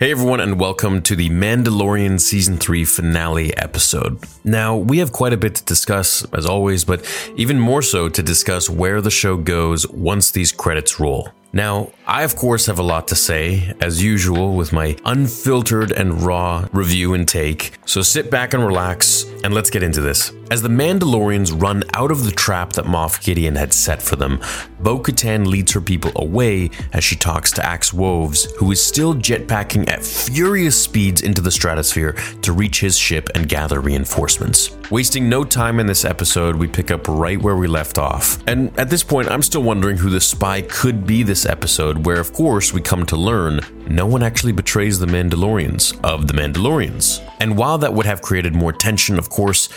Hey everyone, and welcome to the Mandalorian Season 3 finale episode. Now, we have quite a bit to discuss, as always, but even more so to discuss where the show goes once these credits roll. Now, I of course have a lot to say, as usual, with my unfiltered and raw review and take, so sit back and relax, and let's get into this. As the Mandalorians run out of the trap that Moff Gideon had set for them, Bo Katan leads her people away as she talks to Axe Woves, who is still jetpacking at furious speeds into the stratosphere to reach his ship and gather reinforcements. Wasting no time in this episode, we pick up right where we left off. And at this point, I'm still wondering who the spy could be this episode, where of course we come to learn no one actually betrays the Mandalorians of the Mandalorians. And while that would have created more tension, of course,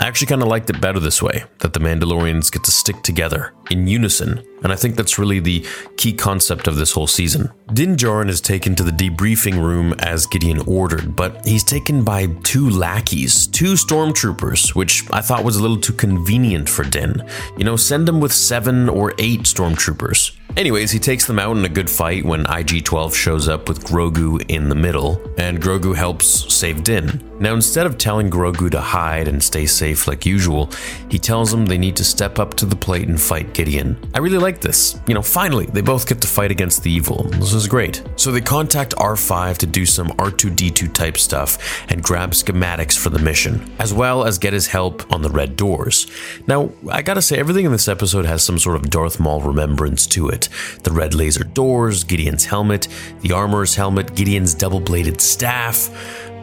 I actually kind of liked it better this way that the Mandalorians get to stick together in unison, and I think that's really the key concept of this whole season. Din Djarin is taken to the debriefing room as Gideon ordered, but he's taken by two lackeys, two stormtroopers, which I thought was a little too convenient for Din. You know, send him with seven or eight stormtroopers. Anyways, he takes them out in a good fight when IG 12 shows up with Grogu in the middle, and Grogu helps save Din. Now, instead of telling Grogu to hide and stay safe like usual, he tells him they need to step up to the plate and fight Gideon. I really like this. You know, finally, they both get to fight against the evil. This is great. So they contact R5 to do some R2D2 type stuff and grab schematics for the mission, as well as get his help on the red doors. Now, I gotta say, everything in this episode has some sort of Darth Maul remembrance to it. The red laser doors, Gideon's helmet, the armorer's helmet, Gideon's double bladed staff.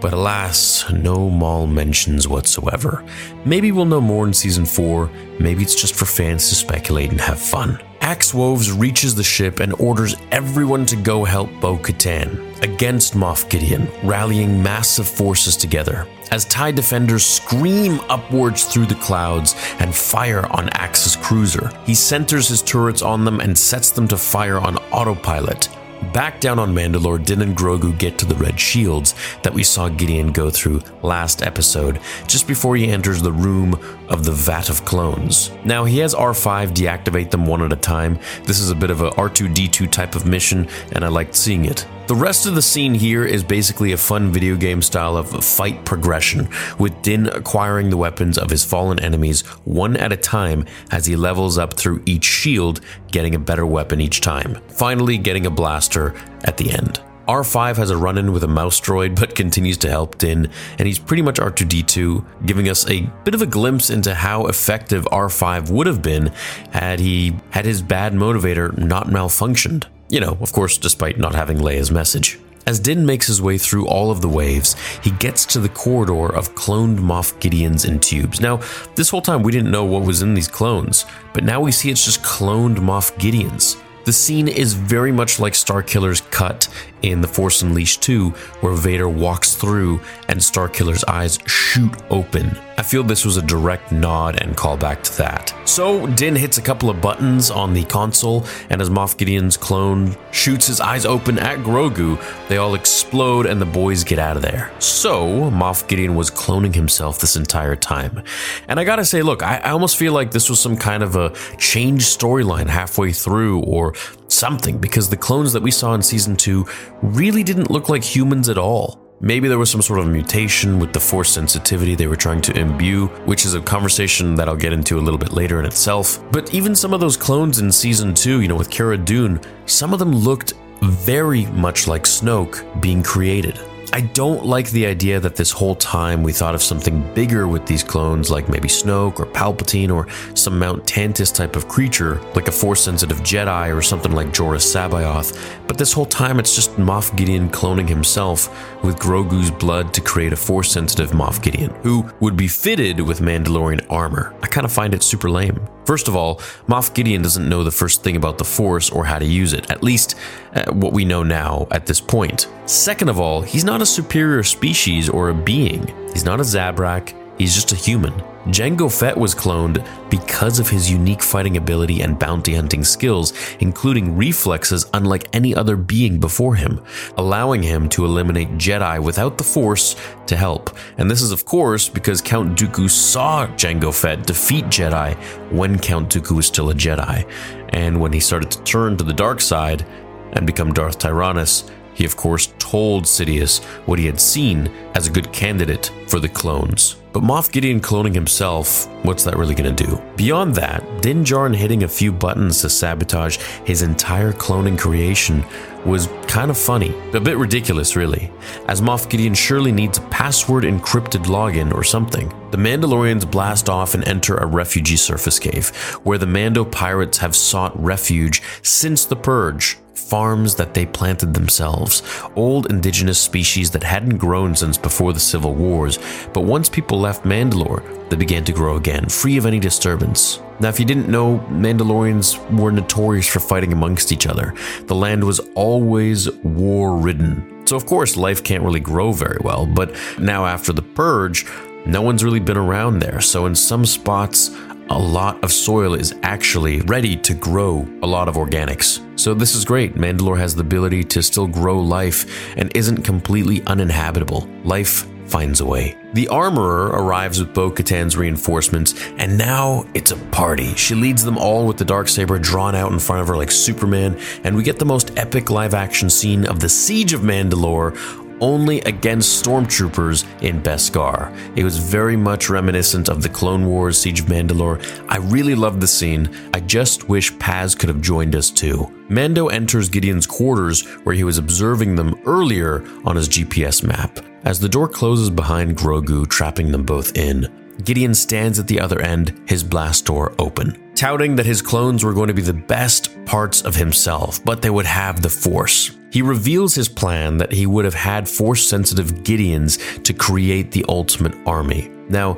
But alas, no Maul mentions whatsoever. Maybe we'll know more in season 4, maybe it's just for fans to speculate and have fun. Axe Woves reaches the ship and orders everyone to go help Bo Katan against Moff Gideon, rallying massive forces together. As TIE defenders scream upwards through the clouds and fire on Axe's cruiser, he centers his turrets on them and sets them to fire on autopilot. Back down on Mandalore, Din and Grogu get to the red shields that we saw Gideon go through last episode, just before he enters the room of the Vat of Clones. Now, he has R5 deactivate them one at a time. This is a bit of a R2D2 type of mission, and I liked seeing it. The rest of the scene here is basically a fun video game style of fight progression, with Din acquiring the weapons of his fallen enemies one at a time as he levels up through each shield, getting a better weapon each time, finally getting a blaster at the end. R5 has a run in with a mouse droid, but continues to help Din, and he's pretty much R2D2, giving us a bit of a glimpse into how effective R5 would have been had he had his bad motivator not malfunctioned. You know, of course, despite not having Leia's message. As Din makes his way through all of the waves, he gets to the corridor of cloned Moff Gideons in tubes. Now, this whole time we didn't know what was in these clones, but now we see it's just cloned Moff Gideons. The scene is very much like Starkiller's cut in The Force Unleashed 2, where Vader walks through and Starkiller's eyes shoot open. I feel this was a direct nod and callback to that. So, Din hits a couple of buttons on the console, and as Moff Gideon's clone shoots his eyes open at Grogu, they all explode and the boys get out of there. So, Moff Gideon was cloning himself this entire time. And I gotta say, look, I, I almost feel like this was some kind of a change storyline halfway through, or something because the clones that we saw in season 2 really didn't look like humans at all. Maybe there was some sort of mutation with the force sensitivity they were trying to imbue, which is a conversation that I'll get into a little bit later in itself. But even some of those clones in season 2, you know, with Cara Dune, some of them looked very much like Snoke being created. I don't like the idea that this whole time we thought of something bigger with these clones, like maybe Snoke or Palpatine or some Mount Tantiss type of creature, like a Force sensitive Jedi or something like Joruus C'baoth. But this whole time it's just Moff Gideon cloning himself with Grogu's blood to create a Force sensitive Moff Gideon, who would be fitted with Mandalorian armor. I kind of find it super lame. First of all, Moff Gideon doesn't know the first thing about the Force or how to use it, at least uh, what we know now at this point. Second of all, he's not a superior species or a being. He's not a Zabrak, he's just a human. Jango Fett was cloned because of his unique fighting ability and bounty hunting skills, including reflexes unlike any other being before him, allowing him to eliminate Jedi without the Force to help. And this is, of course, because Count Dooku saw Jango Fett defeat Jedi when Count Dooku was still a Jedi. And when he started to turn to the dark side and become Darth Tyrannus, He, of course, told Sidious what he had seen as a good candidate for the clones. But Moff Gideon cloning himself, what's that really to do? Beyond that, Din Djarin hitting a few buttons to sabotage his entire cloning creation was kind of funny, a bit ridiculous, really, as Moff Gideon surely needs a password encrypted login or something. The Mandalorians blast off and enter a refugee surface cave, where the Mando pirates have sought refuge since the Purge, farms that they planted themselves, old indigenous species that hadn't grown since before the Civil Wars, but once people left Mandalore, they began to grow again, free of any disturbance. Now, if you didn't know, Mandalorians were notorious for fighting amongst each other. The land was always war ridden. So, of course, life can't really grow very well, but now after the Purge, no one's really been around there. So, in some spots, a lot of soil is actually ready to grow a lot of organics. So this is great. Mandalore has the ability to still grow life and isn't completely uninhabitable. Life finds a way. The armorer arrives with Bo Katan's reinforcements, and now it's a party. She leads them all with the dark saber drawn out in front of her like Superman, and we get the most epic live action scene of the Siege of Mandalore only against stormtroopers in Beskar. It was very much reminiscent of the Clone Wars Siege of Mandalore. I really loved the scene. I just wish Paz could have joined us too. Mando enters Gideon's quarters where he was observing them earlier on his GPS map. As the door closes behind Grogu, trapping them both in, Gideon stands at the other end, his blast door open, touting that his clones were going to be the best parts of himself, but they would have the Force. He reveals his plan that he would have had force sensitive Gideons to create the ultimate army. Now,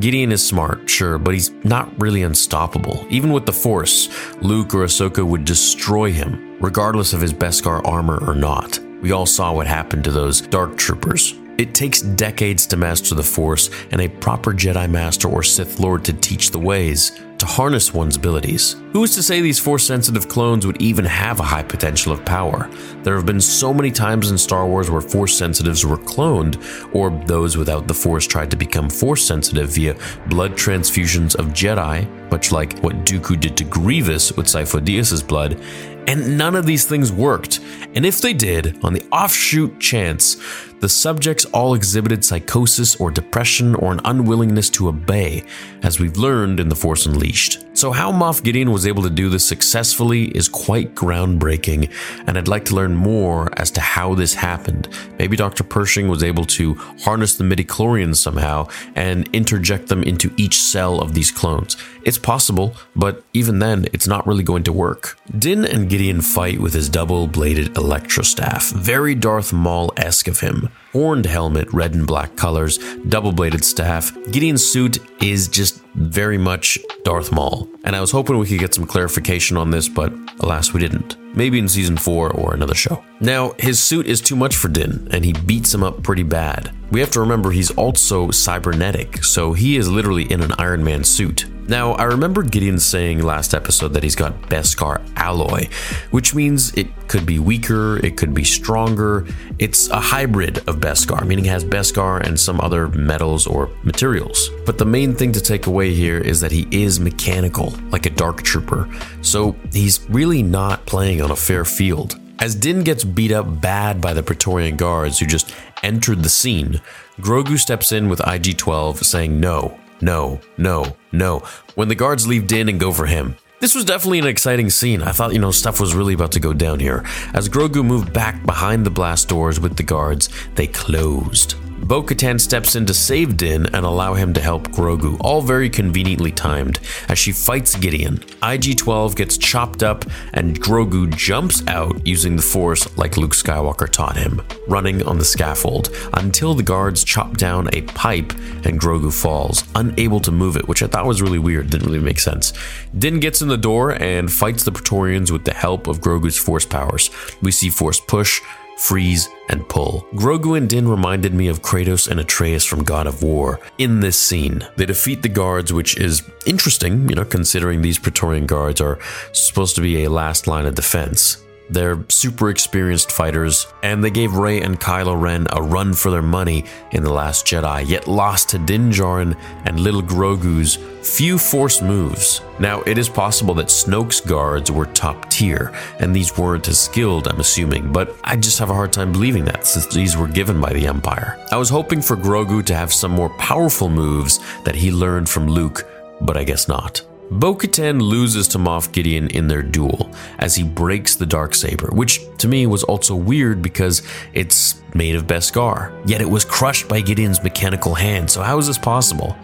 Gideon is smart, sure, but he's not really unstoppable. Even with the Force, Luke or Ahsoka would destroy him, regardless of his Beskar armor or not. We all saw what happened to those Dark Troopers. It takes decades to master the Force and a proper Jedi Master or Sith Lord to teach the ways to harness one's abilities. Who is to say these force sensitive clones would even have a high potential of power? There have been so many times in Star Wars where force sensitives were cloned, or those without the force tried to become force sensitive via blood transfusions of Jedi, much like what Dooku did to Grievous with Sifo Dyas's blood, and none of these things worked. And if they did, on the offshoot chance, the subjects all exhibited psychosis or depression or an unwillingness to obey, as we've learned in The Force Unleashed. So, how Moff Gideon was able to do this successfully is quite groundbreaking, and I'd like to learn more as to how this happened. Maybe Dr. Pershing was able to harness the midichlorians somehow and interject them into each cell of these clones. It's possible, but even then, it's not really going to work. Din and Gideon fight with his double bladed electrostaff, very Darth Maul esque of him horned helmet, red and black colors, double bladed staff. Gideon's suit is just very much Darth Maul. And I was hoping we could get some clarification on this, but alas, we didn't. Maybe in season 4 or another show. Now, his suit is too much for Din, and he beats him up pretty bad. We have to remember he's also cybernetic, so he is literally in an Iron Man suit. Now, I remember Gideon saying last episode that he's got Beskar alloy, which means it could be weaker, it could be stronger. It's a hybrid of Beskar, meaning it has Beskar and some other metals or materials. But the main thing to take away here is that he is mechanical, like a Dark Trooper, so he's really not playing on a fair field. As Din gets beat up bad by the Praetorian guards who just entered the scene, Grogu steps in with IG 12 saying no, no, no, no. When the guards leave Din and go for him. This was definitely an exciting scene. I thought, you know, stuff was really about to go down here. As Grogu moved back behind the blast doors with the guards, they closed. Bo Katan steps in to save Din and allow him to help Grogu, all very conveniently timed. As she fights Gideon, IG 12 gets chopped up and Grogu jumps out using the Force like Luke Skywalker taught him, running on the scaffold until the guards chop down a pipe and Grogu falls, unable to move it, which I thought was really weird, didn't really make sense. Din gets in the door and fights the Praetorians with the help of Grogu's Force powers. We see Force push, freeze, and pull. Grogu and Din reminded me of Kratos and Atreus from God of War in this scene. They defeat the guards, which is interesting, you know, considering these Praetorian guards are supposed to be a last line of defense. They're super experienced fighters, and they gave Rey and Kylo Ren a run for their money in The Last Jedi, yet lost to Din Djarin and Little Grogu's few force moves. Now, it is possible that Snoke's guards were top tier, and these weren't as skilled, I'm assuming, but I just have a hard time believing that since these were given by the Empire. I was hoping for Grogu to have some more powerful moves that he learned from Luke, but I guess not. Bo Katan loses to Moff Gideon in their duel as he breaks the dark saber, which to me was also weird because it's made of Beskar. Yet it was crushed by Gideon's mechanical hand, so how is this possible?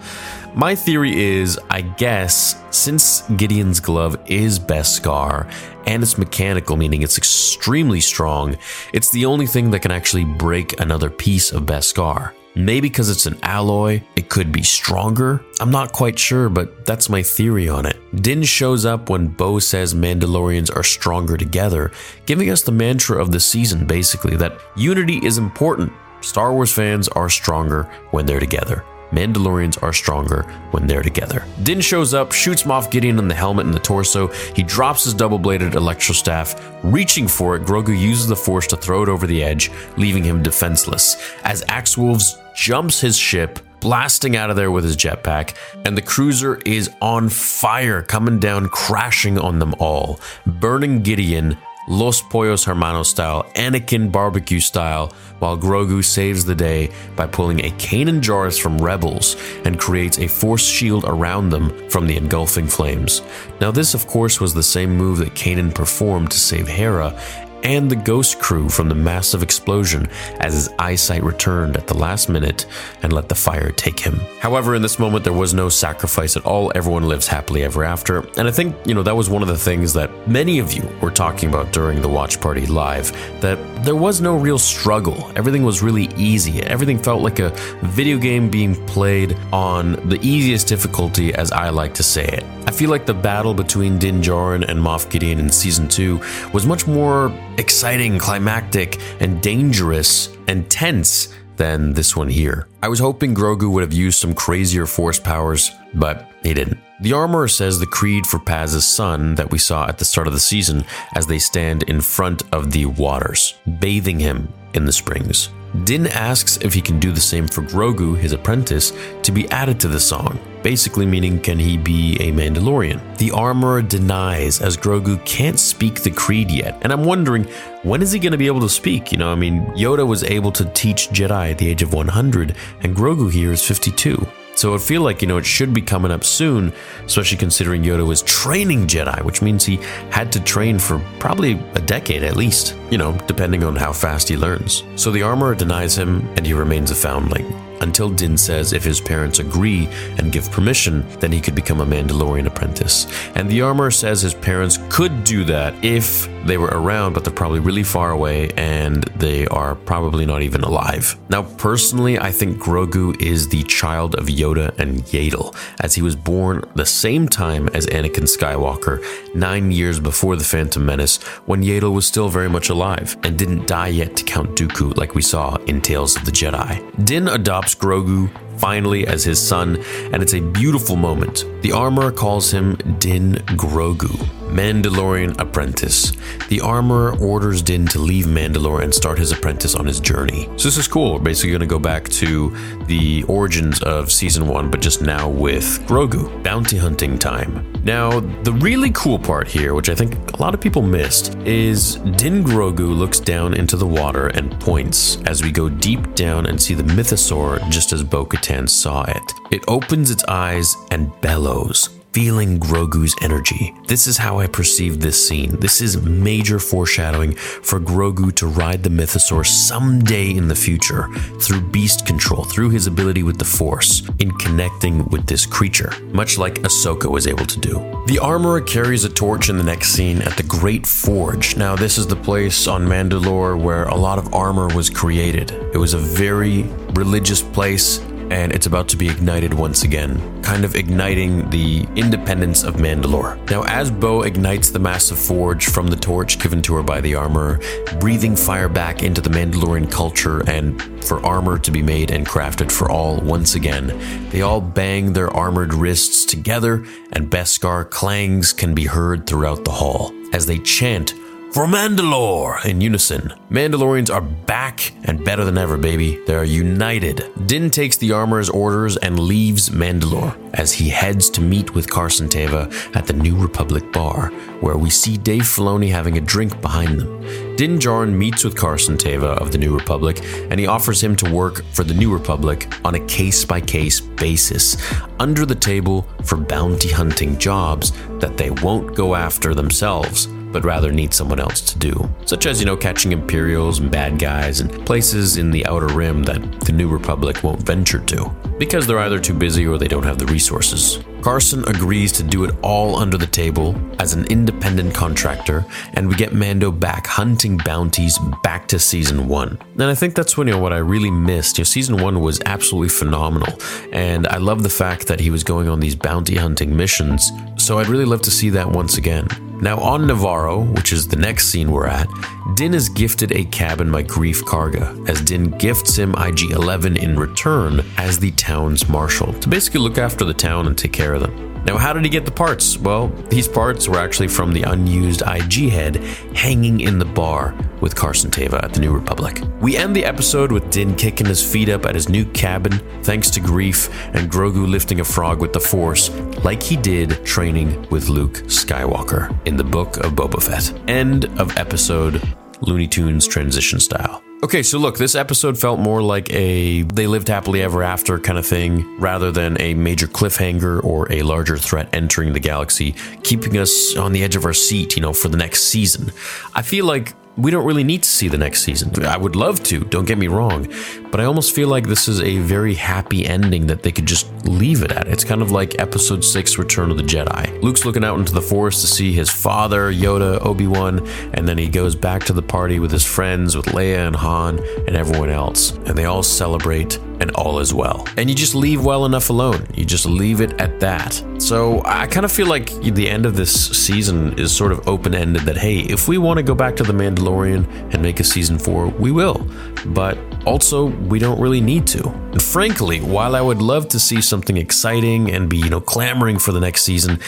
My theory is, I guess, since Gideon's glove is Beskar and it's mechanical, meaning it's extremely strong, it's the only thing that can actually break another piece of Beskar. Maybe because it's an alloy, it could be stronger. I'm not quite sure, but that's my theory on it. Din shows up when Bo says Mandalorians are stronger together, giving us the mantra of the season basically that unity is important. Star Wars fans are stronger when they're together. Mandalorians are stronger when they're together. Din shows up, shoots Moff Gideon in the helmet and the torso. He drops his double bladed electro staff. Reaching for it, Grogu uses the Force to throw it over the edge, leaving him defenseless. As Axe Woves jumps his ship, blasting out of there with his jetpack, and the cruiser is on fire, coming down, crashing on them all, burning Gideon Los Pollos Hermanos style, Anakin barbecue style, while Grogu saves the day by pulling a Kanan Jarrus from Rebels and creates a force shield around them from the engulfing flames. Now, this, of course, was the same move that Kanan performed to save Hera and the ghost crew from the massive explosion as his eyesight returned at the last minute and let the fire take him. However, in this moment, there was no sacrifice at all. Everyone lives happily ever after. And I think, you know, that was one of the things that many of you were talking about during the watch party live that there was no real struggle. Everything was really easy. Everything felt like a video game being played on the easiest difficulty, as I like to say it. I feel like the battle between Din Djarin and Moff Gideon in season 2 was much more exciting, climactic, and dangerous and tense than this one here. I was hoping Grogu would have used some crazier force powers, but he didn't. The armorer says the creed for Paz's son that we saw at the start of the season as they stand in front of the waters, bathing him in the springs. Din asks if he can do the same for Grogu, his apprentice, to be added to the song, basically meaning can he be a Mandalorian? The armorer denies as Grogu can't speak the creed yet, and I'm wondering when is he going to be able to speak? You know, I mean, Yoda was able to teach Jedi at the age of 100, and Grogu here is 52. So it feel like, you know, it should be coming up soon, especially considering Yoda was training Jedi, which means he had to train for probably a decade at least, you know, depending on how fast he learns. So the armorer denies him and he remains a foundling until Din says if his parents agree and give permission, then he could become a Mandalorian apprentice. And the armor says his parents could do that if they were around, but they're probably really far away and they are probably not even alive. Now, personally, I think Grogu is the child of Yoda and Yaddle, as he was born the same time as Anakin Skywalker, nine years before the Phantom Menace, when Yaddle was still very much alive and didn't die yet to Count Dooku like we saw in Tales of the Jedi. Din adopts Grogu finally as his son, and it's a beautiful moment. The armorer calls him Din Grogu, Mandalorian apprentice. The armorer orders Din to leave Mandalore and start his apprentice on his journey. So this is cool. We're basically going to go back to the origins of season one, but just now with Grogu. Bounty hunting time. Now, the really cool part here, which I think a lot of people missed, is Din Grogu looks down into the water and points as we go deep down and see the mythosaur just as Bo Saw it. It opens its eyes and bellows feeling Grogu's energy. This is how I perceive this scene. This is major foreshadowing for Grogu to ride the Mythosaur someday in the future through beast control, through his ability with the Force, in connecting with this creature, much like Ahsoka was able to do. The armorer carries a torch in the next scene at the Great Forge. Now, this is the place on Mandalore where a lot of armor was created. It was a very religious place and it's about to be ignited once again, kind of igniting the independence of Mandalore. Now, as Bo ignites the massive forge from the torch given to her by the armor, breathing fire back into the Mandalorian culture and for armor to be made and crafted for all once again, they all bang their armored wrists together, and Beskar clangs can be heard throughout the hall as they chant for Mandalore in unison. Mandalorians are back and better than ever, baby. They are united. Din takes the armorer's orders and leaves Mandalore as he heads to meet with Carson Teva at the New Republic bar, where we see Dave Filoni having a drink behind them. Din Djarin meets with Carson Teva of the New Republic, and he offers him to work for the New Republic on a case by case basis, under the table for bounty hunting jobs that they won't go after themselves but rather need someone else to do, such as, you know, catching Imperials and bad guys and places in the Outer Rim that the New Republic won't venture to, because they're either too busy or they don't have the resources. Carson agrees to do it all under the table as an independent contractor, and we get Mando back hunting bounties back to season one. And I think that's when you know what I really missed. You know, season one was absolutely phenomenal, and I love the fact that he was going on these bounty hunting missions. So I'd really love to see that once again. Now, on Nevarro, which is the next scene we're at, Din is gifted a cabin by Greef Karga, as Din gifts him IG 11 in return as the town's marshal to basically look after the town and take care of them. Now, how did he get the parts? Well, these parts were actually from the unused IG head hanging in the bar with Carson Teva at the New Republic. We end the episode with Din kicking his feet up at his new cabin, thanks to Greef and Grogu lifting a frog with the Force, like he did training with Luke Skywalker in the Book of Boba Fett. End of episode Looney Tunes transition style. Okay, so look, this episode felt more like a they lived happily ever after kind of thing rather than a major cliffhanger or a larger threat entering the galaxy, keeping us on the edge of our seat, you know, for the next season. I feel like we don't really need to see the next season. I would love to, don't get me wrong, but I almost feel like this is a very happy ending that they could just leave it at. It's kind of like episode 6 Return of the Jedi. Luke's looking out into the forest to see his father, Yoda, Obi-Wan, and then he goes back to the party with his friends with Leia and Han and everyone else, and they all celebrate and all is well. And you just leave well enough alone. You just leave it at that. So I kind of feel like the end of this season is sort of open ended that, hey, if we want to go back to The Mandalorian and make a season four, we will. But also, we don't really need to. And frankly, while I would love to see something exciting and be, you know, clamoring for the next season,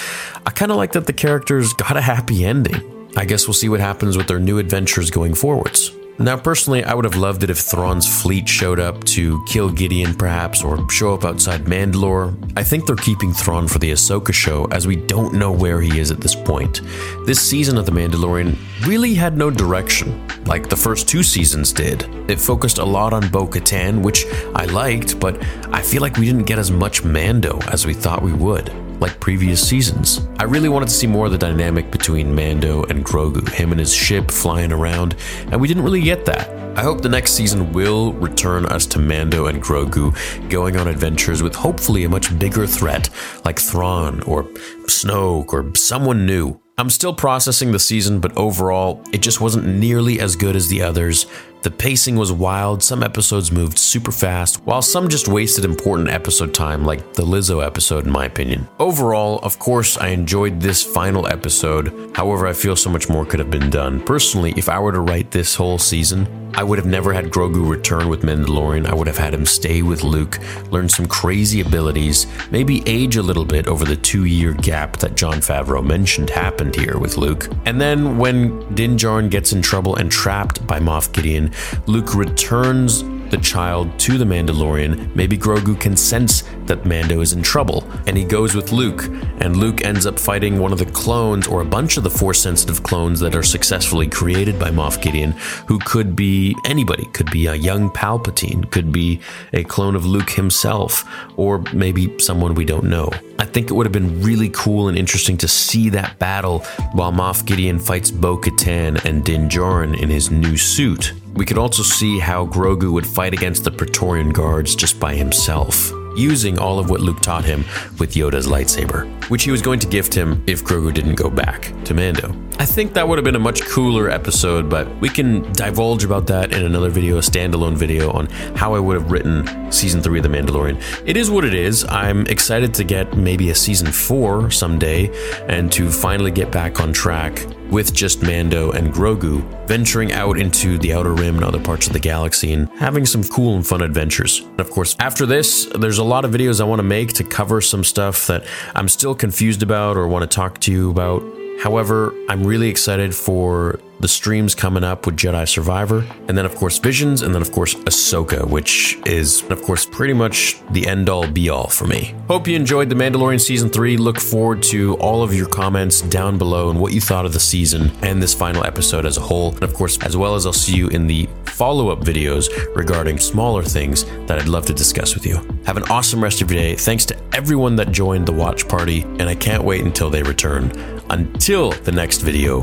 I kind of like that the characters got a happy ending. I guess we'll see what happens with their new adventures going forwards. Now, personally, I would have loved it if Thrawn's fleet showed up to kill Gideon, perhaps, or show up outside Mandalore. I think they're keeping Thrawn for the Ahsoka show, as we don't know where he is at this point. This season of The Mandalorian really had no direction, like the first two seasons did. It focused a lot on Bo Katan, which I liked, but I feel like we didn't get as much Mando as we thought we would like previous seasons. I really wanted to see more of the dynamic between Mando and Grogu, him and his ship flying around, and we didn't really get that. I hope the next season will return us to Mando and Grogu going on adventures with hopefully a much bigger threat like Thrawn or Snoke or someone new. I'm still processing the season, but overall, it just wasn't nearly as good as the others. The pacing was wild, some episodes moved super fast, while some just wasted important episode time, like the Lizzo episode, in my opinion. Overall, of course, I enjoyed this final episode, however, I feel so much more could have been done. Personally, if I were to write this whole season, I would have never had Grogu return with Mandalorian. I would have had him stay with Luke, learn some crazy abilities, maybe age a little bit over the two year gap that Jon Favreau mentioned happened here with Luke. And then when Din Djarin gets in trouble and trapped by Moff Gideon, Luke returns the child to the Mandalorian, maybe Grogu can sense that Mando is in trouble, and he goes with Luke, and Luke ends up fighting one of the clones or a bunch of the force sensitive clones that are successfully created by Moff Gideon, who could be anybody, could be a young Palpatine, could be a clone of Luke himself, or maybe someone we don't know. I think it would have been really cool and interesting to see that battle while Moff Gideon fights Bo Katan and Din Djarin in his new suit. We could also see how Grogu would fight against the Praetorian Guards just by himself, using all of what Luke taught him with Yoda's lightsaber, which he was going to gift him if Grogu didn't go back to Mando. I think that would have been a much cooler episode, but we can divulge about that in another video, a standalone video on how I would have written season three of The Mandalorian. It is what it is. I'm excited to get maybe a season four someday and to finally get back on track with just Mando and Grogu venturing out into the Outer Rim and other parts of the galaxy and having some cool and fun adventures. And of course, after this, there's a lot of videos I want to make to cover some stuff that I'm still confused about or want to talk to you about However, I'm really excited for the streams coming up with Jedi Survivor, and then, of course, Visions, and then, of course, Ahsoka, which is, of course, pretty much the end all be all for me. Hope you enjoyed The Mandalorian Season 3. Look forward to all of your comments down below and what you thought of the season and this final episode as a whole. And, of course, as well as I'll see you in the follow up videos regarding smaller things that I'd love to discuss with you. Have an awesome rest of your day. Thanks to everyone that joined the watch party, and I can't wait until they return. Until the next video,